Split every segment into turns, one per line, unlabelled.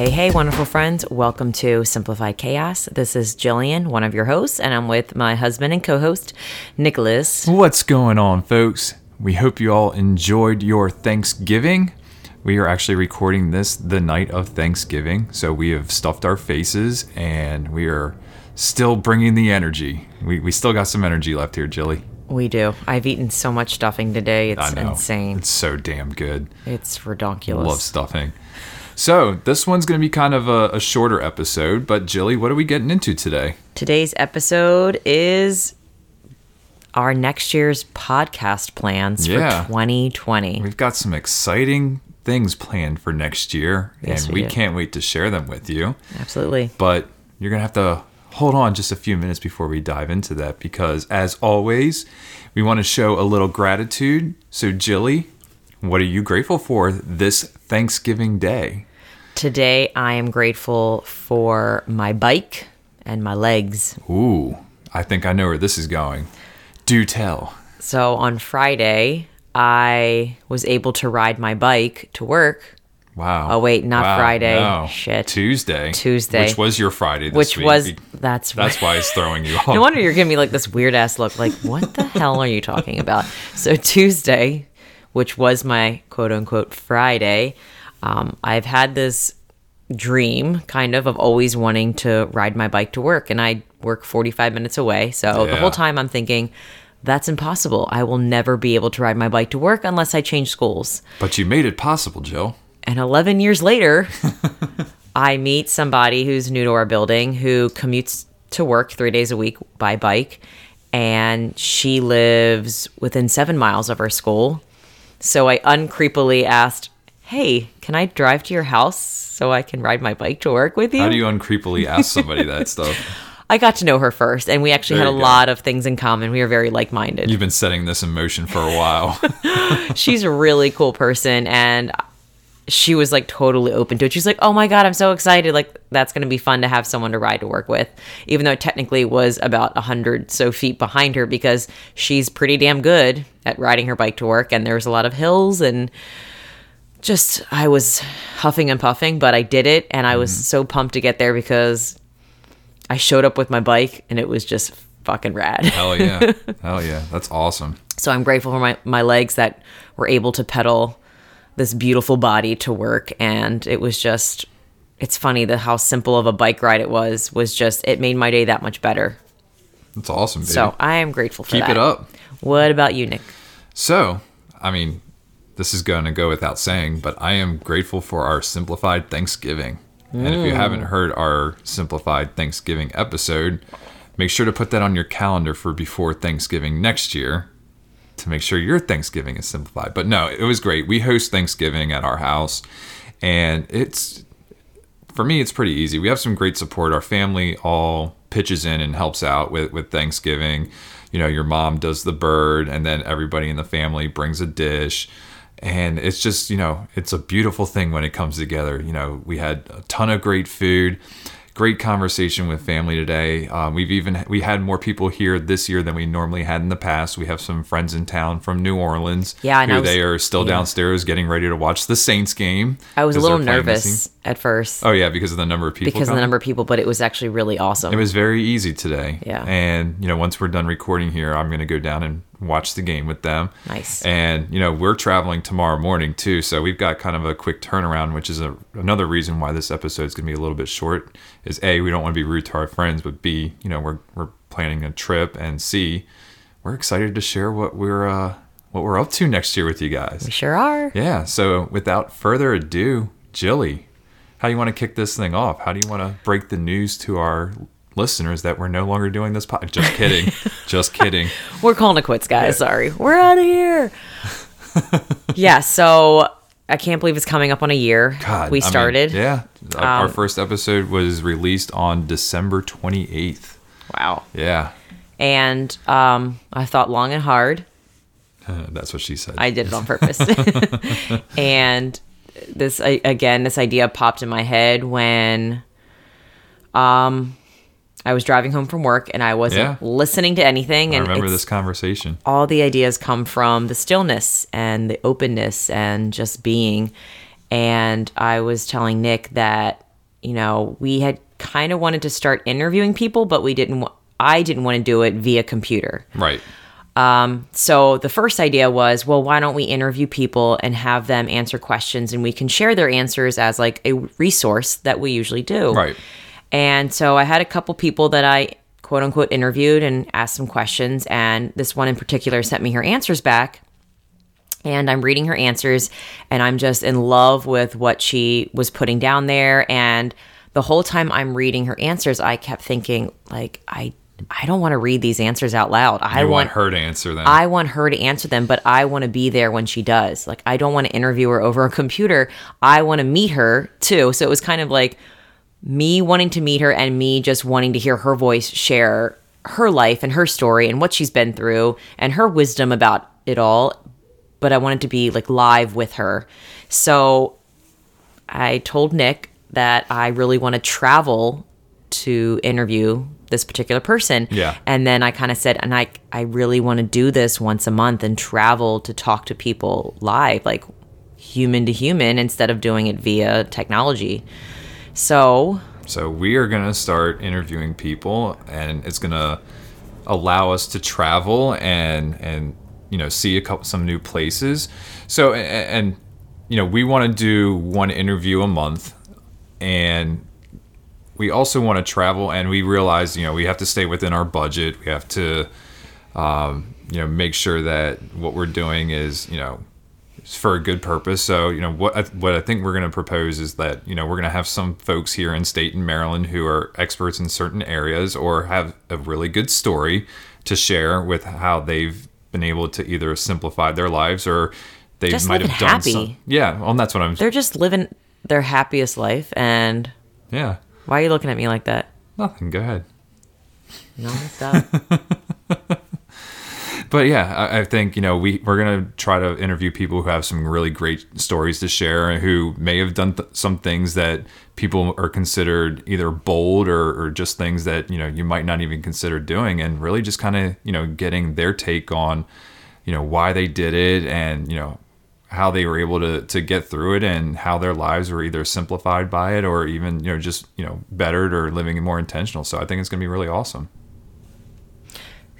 Hey, hey, wonderful friends. Welcome to Simplified Chaos. This is Jillian, one of your hosts, and I'm with my husband and co host, Nicholas.
What's going on, folks? We hope you all enjoyed your Thanksgiving. We are actually recording this the night of Thanksgiving, so we have stuffed our faces and we are still bringing the energy. We, we still got some energy left here, Jilly.
We do. I've eaten so much stuffing today. It's insane.
It's so damn good.
It's redonkulous.
Love stuffing. So, this one's going to be kind of a, a shorter episode, but Jilly, what are we getting into today?
Today's episode is our next year's podcast plans
Yeah.
for 2020.
We've got some exciting things planned for next year,
Yes,
and
we
we can't wait to share them with you.
Absolutely.
But you're going to have to hold on just a few minutes before we dive into that because, as always, we want to show a little gratitude. So, Jilly, what are you grateful for this Thanksgiving Day?
Today, I am grateful for my bike and my legs.
Ooh, I think I know where this is going. Do tell.
So on Friday, I was able to ride my bike to work,
Wow.
Oh, wait, not
Wow,
Friday.
no.
Shit.
Tuesday.
Tuesday.
Which was your Friday this
which
week.
was that's
That's why it's throwing you off.
No wonder you're giving me like this weird ass look. Like, what the hell are you talking about? So Tuesday, which was my quote unquote Friday, um, I've had this dream kind of of always wanting to ride my bike to work, and I work 45 minutes away. So the whole time I'm thinking. That's impossible. I will never be able to ride my bike to work unless I change schools.
But you made it possible, Jill.
And 11 years later, I meet somebody who's new to our building who commutes to work three days a week by bike. And she lives within seven miles of our school. So I uncreepily asked, Hey, can I drive to your house so I can ride my bike to work with you?
How do you uncreepily ask somebody that stuff?
I got to know her first, and we actually
There
had a
go.
lot of things in common. We were very like minded.
You've been setting this in motion for a while.
she's a really cool person and she was like totally open to it. She's like, "Oh my god, I'm so excited! Like that's gonna be fun to have someone to ride to work with." Even though it technically was about a hundred so feet behind her, because she's pretty damn good at riding her bike to work, and there's a lot of hills and just I was huffing and puffing, but I did it, and I was mm-hmm. so pumped to get there because I showed up with my bike, and it was just fucking rad.
Hell yeah. Hell yeah. That's awesome.
So I'm grateful for my, my legs that were able to pedal this beautiful body to work. And it was just, it's funny that how simple of a bike ride it was, was just, it made my day that much better.
That's awesome, baby.
So I am grateful for
Keep
that.
Keep it up.
What about you, Nick?
So, I mean, this is going to go without saying, but I am grateful for our simplified Thanksgiving. And if you mm. haven't heard our simplified Thanksgiving episode, make sure to put that on your calendar for before Thanksgiving next year to make sure your Thanksgiving is simplified. But no, it was great. We host Thanksgiving at our house, and it's for me, it's pretty easy. We have some great support. Our family all pitches in and helps out with, with Thanksgiving. You know, your mom does the bird, and then everybody in the family brings a dish. And it's just, you know, it's a beautiful thing when it comes together. You know, we had a ton of great food, great conversation with family today. Um, we've even we had more people here this year than we normally had in the past. We have some friends in town from New Orleans.
Yeah, and
who
was-
they are still
yeah.
downstairs getting ready to watch the Saints game.
I was a little
they're playing this
nervous at first
Oh yeah, because of the number of people.
because of the number of people, but it was actually really awesome.
It was very easy today.
Yeah.
And you know, once we're done recording here, I'm gonna go down and watch the game with them.
Nice.
And you know, we're traveling tomorrow morning too, so we've got kind of a quick turnaround, which is a, another reason why this episode is gonna be a little bit short. Is a we don't want to be rude to our friends, but b you know we're we're planning a trip, and c we're excited to share what we're uh, what we're up to next year with you guys.
we sure are.
Yeah. So without further ado, Jilly, how do you want to kick this thing off? How do you want to break the news to our listeners that we're no longer doing this podcast? Just kidding. Just kidding.
We're calling it quits, guys. Sorry. We're out of here. yeah. So I can't believe it's coming up on a year.
God,
we
I mean,
started. Um,
yeah, our, our first episode was released on December 28th.
Wow.
Yeah,
And um, I thought long and hard.
that's what she said.
I did it on purpose. and this I, again, this idea popped in my head when um I was driving home from work and I wasn't
Yeah.
listening to anything
I
and
remember this conversation.
all the ideas come from the stillness and the openness and just being. And I was telling Nick that, you know, we had kind of wanted to start interviewing people, but we didn't, wa- I didn't want to do it via computer.
Right.
Um, so the first idea was, well, why don't we interview people and have them answer questions and we can share their answers as like a resource that we usually do.
Right.
And so I had a couple people that I quote unquote interviewed and asked some questions. And this one in particular sent me her answers back. And I'm reading her answers and I'm just in love with what she was putting down there. And the whole time I'm reading her answers, I kept thinking, like, I I don't want to read these answers out loud. I want
want her to answer them.
I want her to answer them, but I want to be there when she does. Like, I don't want to interview her over a computer. I want to meet her too. So it was kind of like me wanting to meet her and me just wanting to hear her voice share her life and her story and what she's been through and her wisdom about it all. But I wanted to be like live with her. So I told Nick that I really want to travel to interview this particular person.
Yeah.
And then I kind of said, and I, I really want to do this once a month and travel to talk to people live, like human to human, instead of doing it via technology. So
So we are going to start interviewing people and it's going to allow us to travel and and you know see a couple some new places. So a- a- and you know we want to do one interview a month and we also want to travel and we realize you know we have to stay within our budget. We have to um, you know make sure that what we're doing is you know for a good purpose. So, you know, what I, what I think we're going to propose is that, you know, we're going to have some folks here in state and Maryland who are experts in certain areas or have a really good story to share with how they've been able to either simplify their lives or they
Just
might have done
happy.
some. Yeah, well, that's what I'm.
they're just living their happiest life. And
Yeah,
why are you looking at me like that?
nothing. Go ahead.
No, stop.
but yeah, I, I think you know we we're gonna try to interview people who have some really great stories to share, and who may have done th- some things that people are considered either bold or, or just things that you know you might not even consider doing, and really just kind of you know getting their take on you know why they did it, and you know how they were able to to get through it, and how their lives were either simplified by it or even you know just you know bettered or living more intentional. So I think it's gonna be really awesome.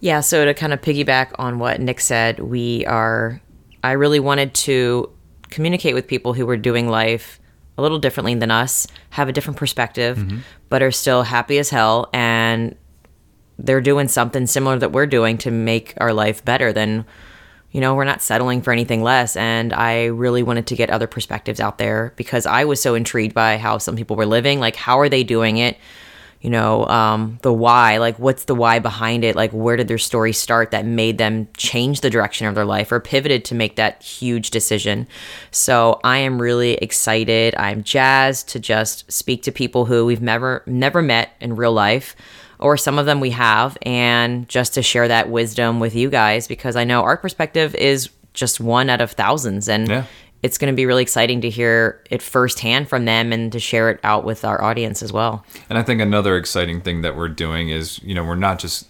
Yeah, so to kind of piggyback on what Nick said, we are, I really wanted to communicate with people who were doing life a little differently than us, have a different perspective, mm-hmm. but are still happy as hell. And they're doing something similar that we're doing to make our life better than, you know, we're not settling for anything less. And I really wanted to get other perspectives out there because I was so intrigued by how some people were living. Like, how are they doing it? You know um, the why like what's the why behind it? Like where did their story start that made them change the direction of their life or pivoted to make that huge decision? So i am really excited. I'm jazzed to just speak to people who we've never never met in real life or some of them we have and just to share that wisdom with you guys because i know our perspective is just one out of thousands and
Yeah.
It's going to be really exciting to hear it firsthand from them and to share it out with our audience as well
And I think another exciting thing that we're doing is, you know, we're not just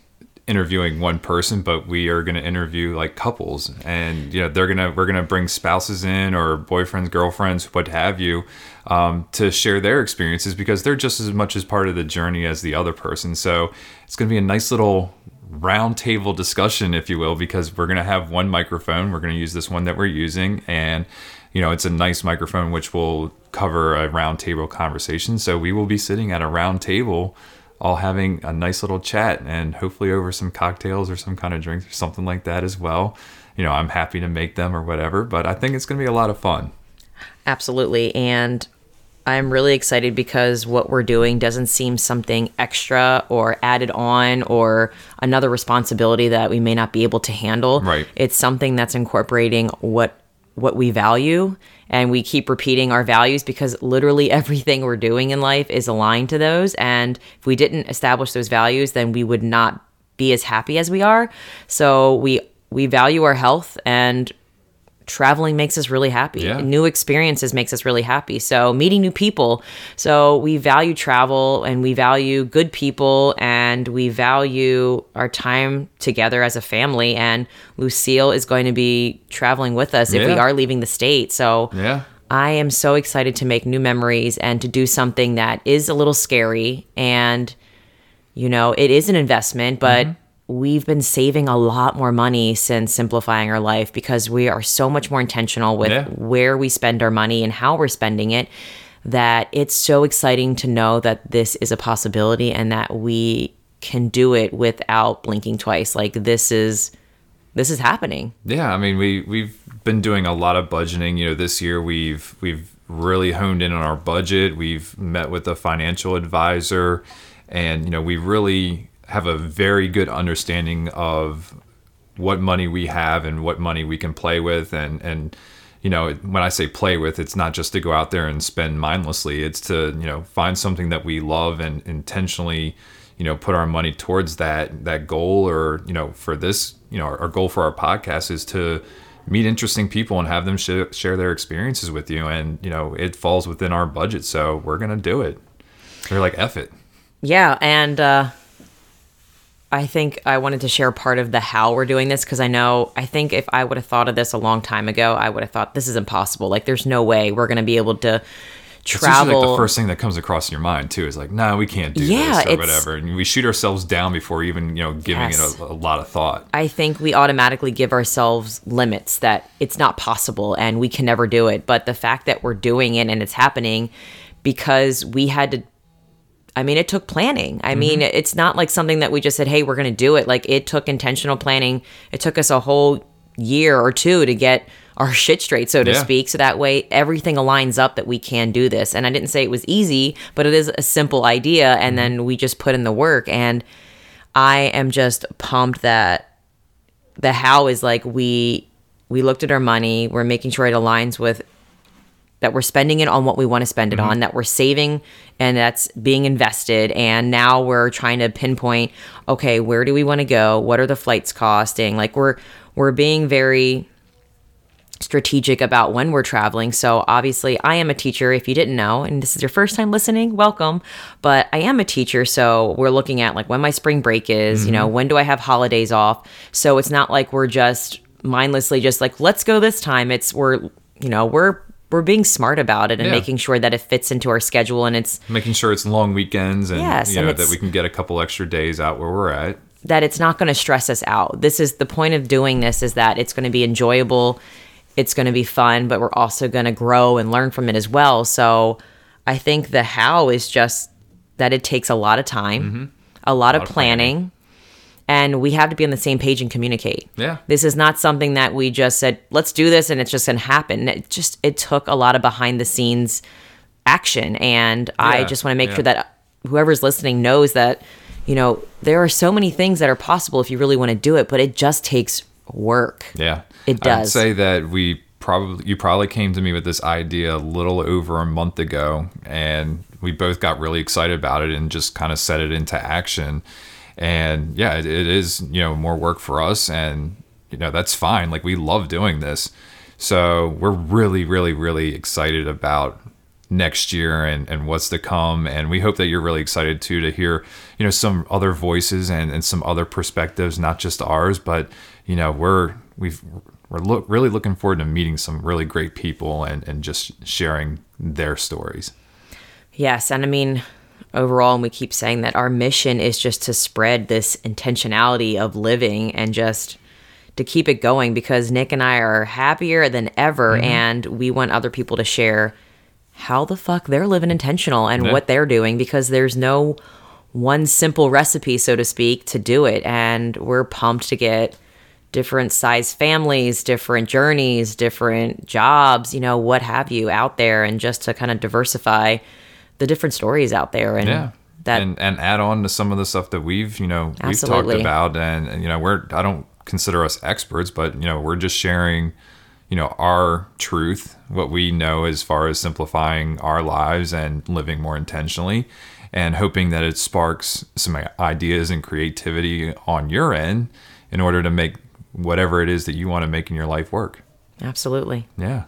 interviewing one person, but we are going to interview like couples, and you know, they're gonna we're gonna bring spouses in or boyfriends, girlfriends, what have you, um, to share their experiences because they're just as much as part of the journey as the other person. So it's going to be a nice little round table discussion, if you will, because we're going to have one microphone. We're going to use this one that we're using, and you know, it's a nice microphone which will cover a round table conversation. So we will be sitting at a round table, all having a nice little chat, and hopefully over some cocktails or some kind of drinks or something like that as well. You know, I'm happy to make them or whatever, but I think it's going to be a lot of fun.
Absolutely. And I'm really excited because what we're doing doesn't seem something extra or added on or another responsibility that we may not be able to handle.
Right.
It's something that's incorporating what what we value and we keep repeating our values because literally everything we're doing in life is aligned to those. And if we didn't establish those values, then we would not be as happy as we are. So we we value our health and traveling makes us really happy.
Yeah.
New experiences makes us really happy. So meeting new people. So we value travel and we value good people and we value our time together as a family. And Lucille is going to be traveling with us if we are leaving the state. So
Yeah.
I am so excited to make new memories and to do something that is a little scary and you know, it is an investment, but mm-hmm. We've been saving a lot more money since simplifying our life because we are so much more intentional with
Yeah.
where we spend our money and how we're spending it that it's so exciting to know that this is a possibility and that we can do it without blinking twice. Like this is this is happening.
Yeah, I mean we we've been doing a lot of budgeting. You know, this year we've we've really honed in on our budget. We've met with a financial advisor, and you know we really have a very good understanding of what money we have and what money we can play with, and and you know when I say play with, it's not just to go out there and spend mindlessly. It's to you know find something that we love and intentionally you know put our money towards that that goal or you know for this you know our, our goal for our podcast is to meet interesting people and have them sh- share their experiences with you. And you know it falls within our budget. So we're gonna do it. They're like F it.
Yeah, and uh, I think I wanted to share part of the how we're doing this because I know I think if I would have thought of this a long time ago, I would have thought this is impossible. Like, there's no way we're going to be able to
it's
travel.
like the first thing that comes across in your mind too is like no we can't do
Yeah,
this or
it's-
whatever and we shoot ourselves down before even you know giving
Yes.
it a, a lot of thought
I think we automatically give ourselves limits that it's not possible and we can never do it. But the fact that we're doing it and it's happening because we had to, I mean, it took planning. I mm-hmm. mean, it's not like something that we just said, hey, we're going to do it. Like it took intentional planning. It took us a whole year or two to get our shit straight, so to
Yeah.
speak. So that way everything aligns up that we can do this. And I didn't say it was easy, but it is a simple idea. And mm-hmm. then we just put in the work. And I am just pumped that the how is like we we looked at our money we're making sure it aligns with that we're spending it on what we want to spend it mm-hmm. on that we're saving and that's being invested and now we're trying to pinpoint okay where do we want to go what are the flights costing like we're we're being very strategic about when we're traveling. So obviously, I am a teacher. If you didn't know, and this is your first time listening, welcome. But I am a teacher, so we're looking at like when my spring break is. You know, mm-hmm. when do I have holidays off? So it's not like we're just mindlessly just like let's go this time. It's we're you know we're we're being smart about it and
Yeah.
making sure that it fits into our schedule and it's
making sure it's long weekends and
Yes,
you know
it's-
that we can get a couple extra days out where we're at
that it's not going to stress us out. This is the point of doing this is that it's going to be enjoyable, it's going to be fun, but we're also going to grow and learn from it as well. So I think the how is just that it takes a lot of time, mm-hmm. a lot, of
of
planning, and we have to be on the same page and communicate.
Yeah.
This is not something that we just said, let's do this and it's just going to happen. It just it took a lot of behind the scenes action and I just want to make
yeah.
sure that whoever's listening knows that you know there are so many things that are possible if you really want to do it but it just takes work
Yeah,
It
I'd
does.
say that we probably you probably came to me with this idea a little over a month ago, and we both got really excited about it and just kind of set it into action. And yeah, it, it is you know more work for us, and you know that's fine. Like we love doing this, so we're really, really, really excited about next year and, and what's to come. And we hope that you're really excited too to hear you know some other voices and, and some other perspectives not just ours. But you know we're we've we're look, really looking forward to meeting some really great people and, and just sharing their stories.
Yes. And i mean overall and we keep saying that our mission is just to spread this intentionality of living and just to keep it going because nick and i are happier than ever
Mm-hmm.
and we want other people to share how the fuck they're living intentional and
Yeah.
what they're doing because there's no one simple recipe, so to speak, to do it. And we're pumped to get different size families, different journeys, different jobs, you know, what have you out there, and just to kind of diversify the different stories out there. And
yeah
that
and and add on to some of the stuff that we've you know we've talked about and, and you know we're i don't consider us experts but you know we're just sharing you know, our truth, what we know as far as simplifying our lives and living more intentionally, and hoping that it sparks some ideas and creativity on your end in order to make whatever it is that you want to make in your life work.
Absolutely.
Yeah.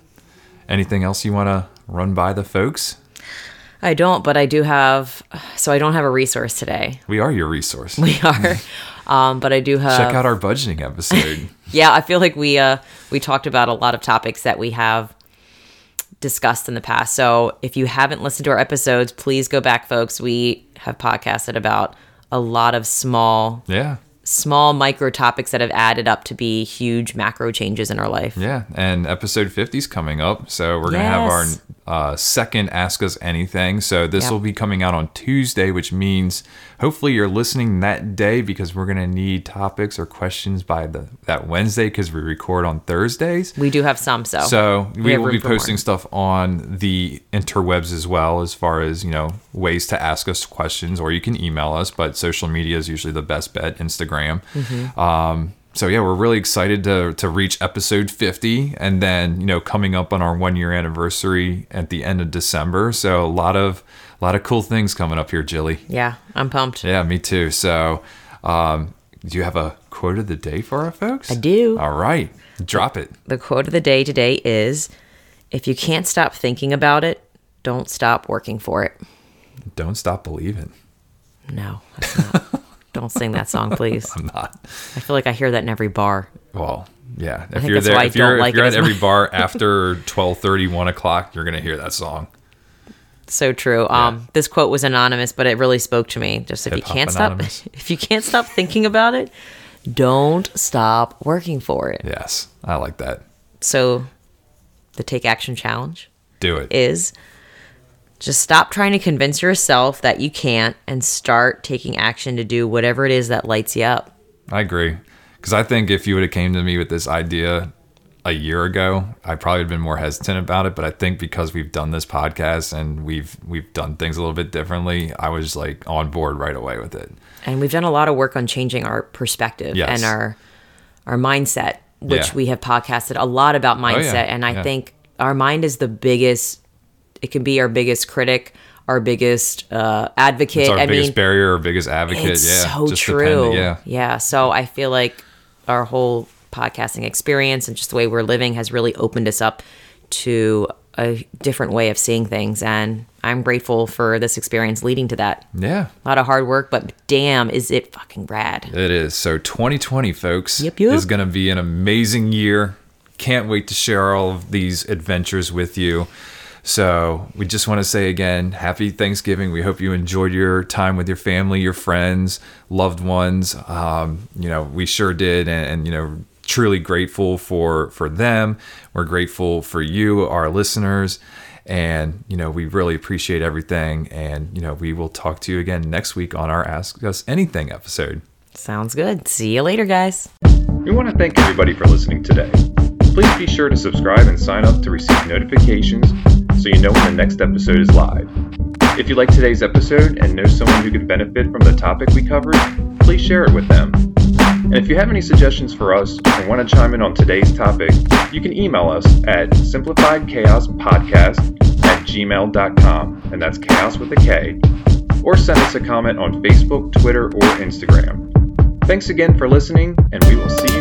Anything else you want to run by the folks?
I don't, but I do have. So I don't have a resource today.
We are your resource.
We are, um, but I do have.
Check out our budgeting episode.
yeah, I feel like we uh, we talked about a lot of topics that we have discussed in the past. So if you haven't listened to our episodes, please go back, folks. We have podcasted about a lot of small
yeah
small micro topics that have added up to be huge macro changes in our life.
Yeah, and episode 50 is coming up. So we're going to have our uh, second Ask Us Anything. So this
Yep.
will be coming out on Tuesday, which means hopefully you're listening that day because we're going to need topics or questions by the that Wednesday because we record on Thursdays.
We do have some, so
So we,
have
will be posting stuff on the interwebs as well, as far as you know ways to ask us questions, or you can email us. But social media is usually the best bet. Instagram.
Mm-hmm.
Um, so yeah, we're really excited to to reach episode 50, and then you know coming up on our one year anniversary at the end of December. So a lot of a lot of cool things coming up here, Jilly.
yeah, I'm pumped.
Yeah, me too. So. Um, do you have a quote of the day for our folks?
I do.
All right, drop it.
The quote of the day today is if you can't stop thinking about it, don't stop working for it.
Don't stop believing.
No, that's not. don't sing that song, please.
I'm not.
I feel like I hear that in every bar.
Well, yeah. If
think
you're
that's
there,
why I
if you're,
don't
if you're at every
much.
bar after 12:30, 1 o'clock, you're gonna hear that song.
So true. Um, this quote was anonymous, but it really spoke to me. Just if you
Hip-hop
can't
anonymous.
stop, if you can't stop thinking about it, don't stop working for it.
Yes, I like that.
So, the take action challenge
Do it.
is just stop trying to convince yourself that you can't and start taking action to do whatever it is that lights you up.
I agree. Because I think if you would have came to me with this idea a year ago, I probably would have been more hesitant about it. But I think because we've done this podcast and we've we've done things a little bit differently, I was like on board right away with it.
and we've done a lot of work on changing our perspective
Yes.
and our our mindset which
Yeah.
we have podcasted a lot about oh, mindset
yeah,
and i
yeah.
think our mind is the biggest it can be our biggest critic our biggest uh, advocate
It's our
i
biggest
mean
barrier, our biggest advocate.
it's
yeah,
so
just
true
depending- Yeah,
yeah so i feel like our whole podcasting experience and just the way we're living has really opened us up to a different way of seeing things and i'm grateful for this experience leading to that
yeah.
a lot of hard work, but damn, is it fucking rad.
It is. So 2020, folks,
Yep, yep.
is going to be an amazing year. Can't wait to share all of these adventures with you. So we just want to say again, happy Thanksgiving. We hope you enjoyed your time with your family, your friends, loved ones. Um, you know, we sure did, and, and you know, truly grateful for for them. We're grateful for you, our listeners. And, you know, we really appreciate everything. And, you know, we will talk to you again next week on our Ask Us Anything episode.
Sounds good. See you later, guys.
We want to thank everybody for listening today. Please be sure to subscribe and sign up to receive notifications so you know when the next episode is live. If you like today's episode and know someone who could benefit from the topic we covered, please share it with them. And if you have any suggestions for us or want to chime in on today's topic, you can email us at simplifiedchaospodcast at gmail.com, and that's chaos with a K, or send us a comment on Facebook, Twitter, or Instagram. Thanks again for listening, and we will see